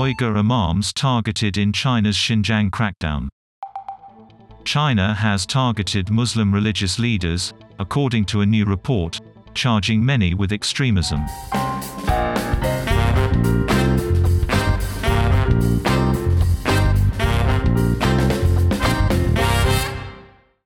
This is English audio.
Uyghur imams targeted in China's Xinjiang crackdown. China has targeted Muslim religious leaders, according to a new report, charging many with extremism.